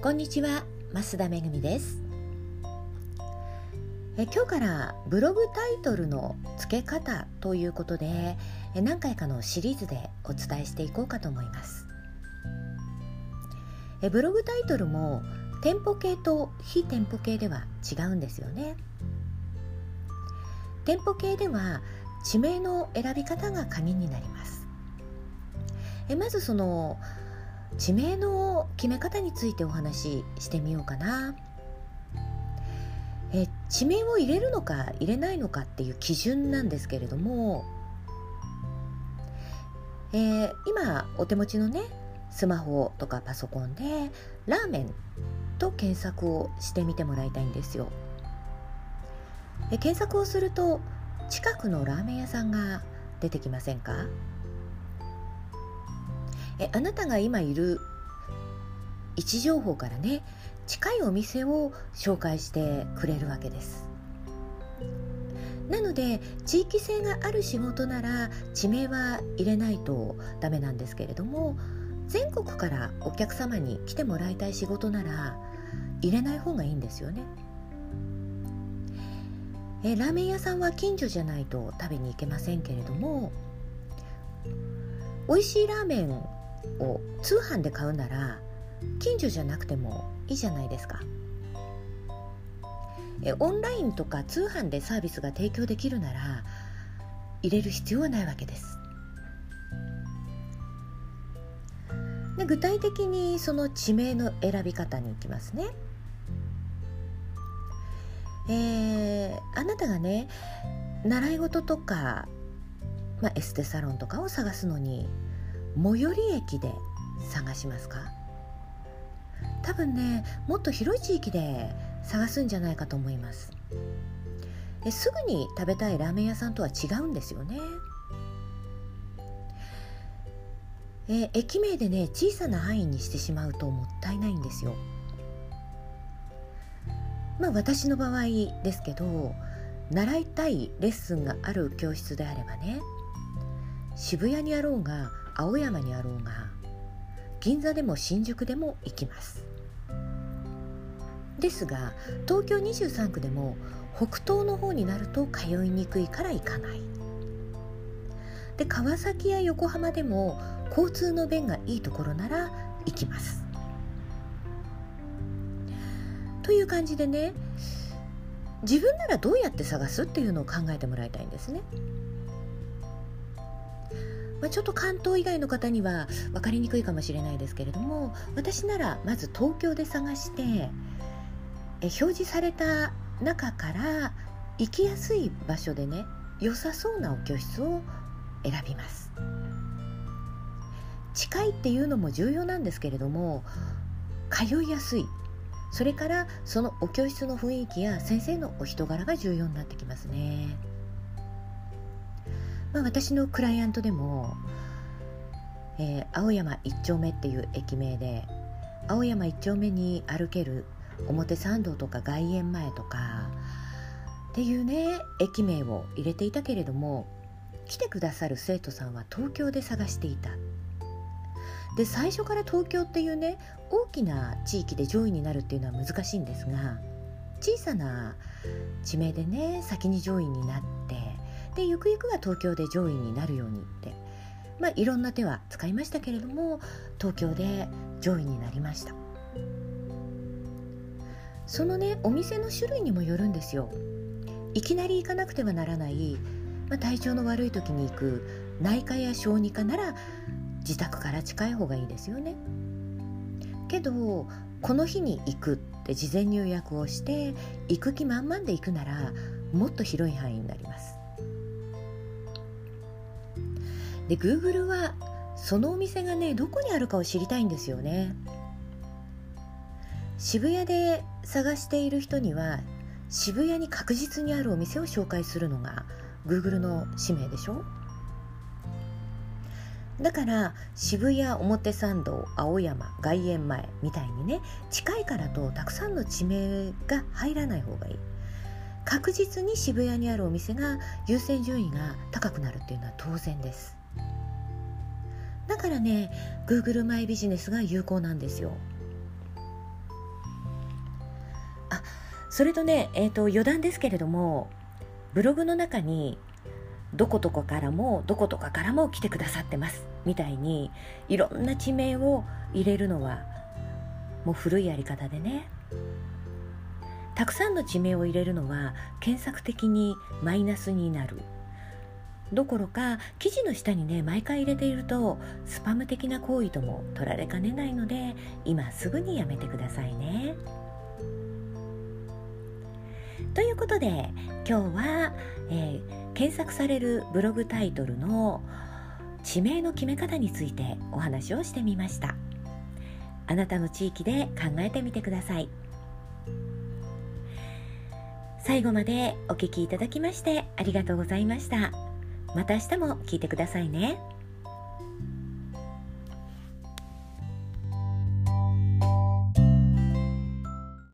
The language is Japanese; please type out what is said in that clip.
こんにちは増田めぐみです。え今日からブログタイトルの付け方ということで何回かのシリーズでお伝えしていこうかと思います。えブログタイトルも店舗系と非店舗系では違うんですよね。店舗系では地名の選び方が鍵になります。えまずその地名の決め方についてお話ししてみようかな。え地名を入れるのか入れないのかっていう基準なんですけれども、えー、今お手持ちのねスマホとかパソコンでラーメンと検索をしてみてもらいたいんですよ。え検索をすると近くのラーメン屋さんが出てきませんか？えあなたが今いる位置情報からね近いお店を紹介してくれるわけですなので地域性がある仕事なら地名は入れないとダメなんですけれども全国からお客様に来てもらいたい仕事なら入れない方がいいんですよね。えラーメン屋さんは近所じゃないと食べに行けませんけれども美味しいラーメンを通販で買うなら近所じゃなくてもいいじゃないですか。えオンラインとか通販でサービスが提供できるなら入れる必要はないわけです。で具体的にその地名の選び方に行きますね。えー、あなたがね習い事とか、まあ、エステサロンとかを探すのに最寄り駅で探しますか？多分ねもっと広い地域で探すんじゃないかと思います。すぐに食べたいラーメン屋さんとは違うんですよね。え駅名でね小さな範囲にしてしまうともったいないんですよ。まあ私の場合ですけど習いたいレッスンがある教室であればね渋谷にあろうが青山にあろうが銀座でも新宿でも行きます。ですが東京23区でも北東の方になると通いにくいから行かない。で川崎や横浜でも交通の便がいいところなら行きます。という感じでね自分ならどうやって探すっていうのを考えてもらいたいんですね。まあ、ちょっと関東以外の方には分かりにくいかもしれないですけれども私ならまず東京で探してえ表示された中から行きやすい場所でね良さそうなお教室を選びます近いっていうのも重要なんですけれども通いやすいそれからそのお教室の雰囲気や先生のお人柄が重要になってきますね。まあ、私のクライアントでも、えー、青山一丁目っていう駅名で青山一丁目に歩ける表参道とか外苑前とかっていうね駅名を入れていたけれども来てくださる生徒さんは東京で探していた。で最初から東京っていうね大きな地域で上位になるっていうのは難しいんですが小さな地名でね先に上位になってでゆくゆくは東京で上位になるようにって。まあいろんな手は使いましたけれども東京で上位になりました。そのねお店の種類にもよるんですよ。いきなり行かなくてはならない、まあ、体調の悪い時に行く内科や小児科なら自宅から近い方がいいですよね。けどこの日に行くって事前入約をして行く気満々で行くならもっと広い範囲になります。で Google はそのお店がねどこにあるかを知りたいんですよね。渋谷で探している人には渋谷に確実にあるお店を紹介するのが Google の使命でしょ。だから渋谷表参道青山外苑前みたいにね近いからとたくさんの地名が入らない方がいい。確実に渋谷にあるお店が優先順位が高くなるっていうのは当然です。だからね Google マイビジネスが有効なんですよ。あそれとね、えーと、余談ですけれどもブログの中にどことかからもどことかからも来てくださってますみたいにいろんな地名を入れるのはもう古いやり方でね。たくさんの地名を入れるのは検索的にマイナスになる。どころか記事の下にね毎回入れているとスパム的な行為とも取られかねないので今すぐにやめてくださいね。ということで今日は、えー、検索されるブログタイトルの地名の決め方についてお話をしてみました。あなたの地域で考えてみてください。最後までお聞きいただきましてありがとうございました。また明日も聞いてくださいね。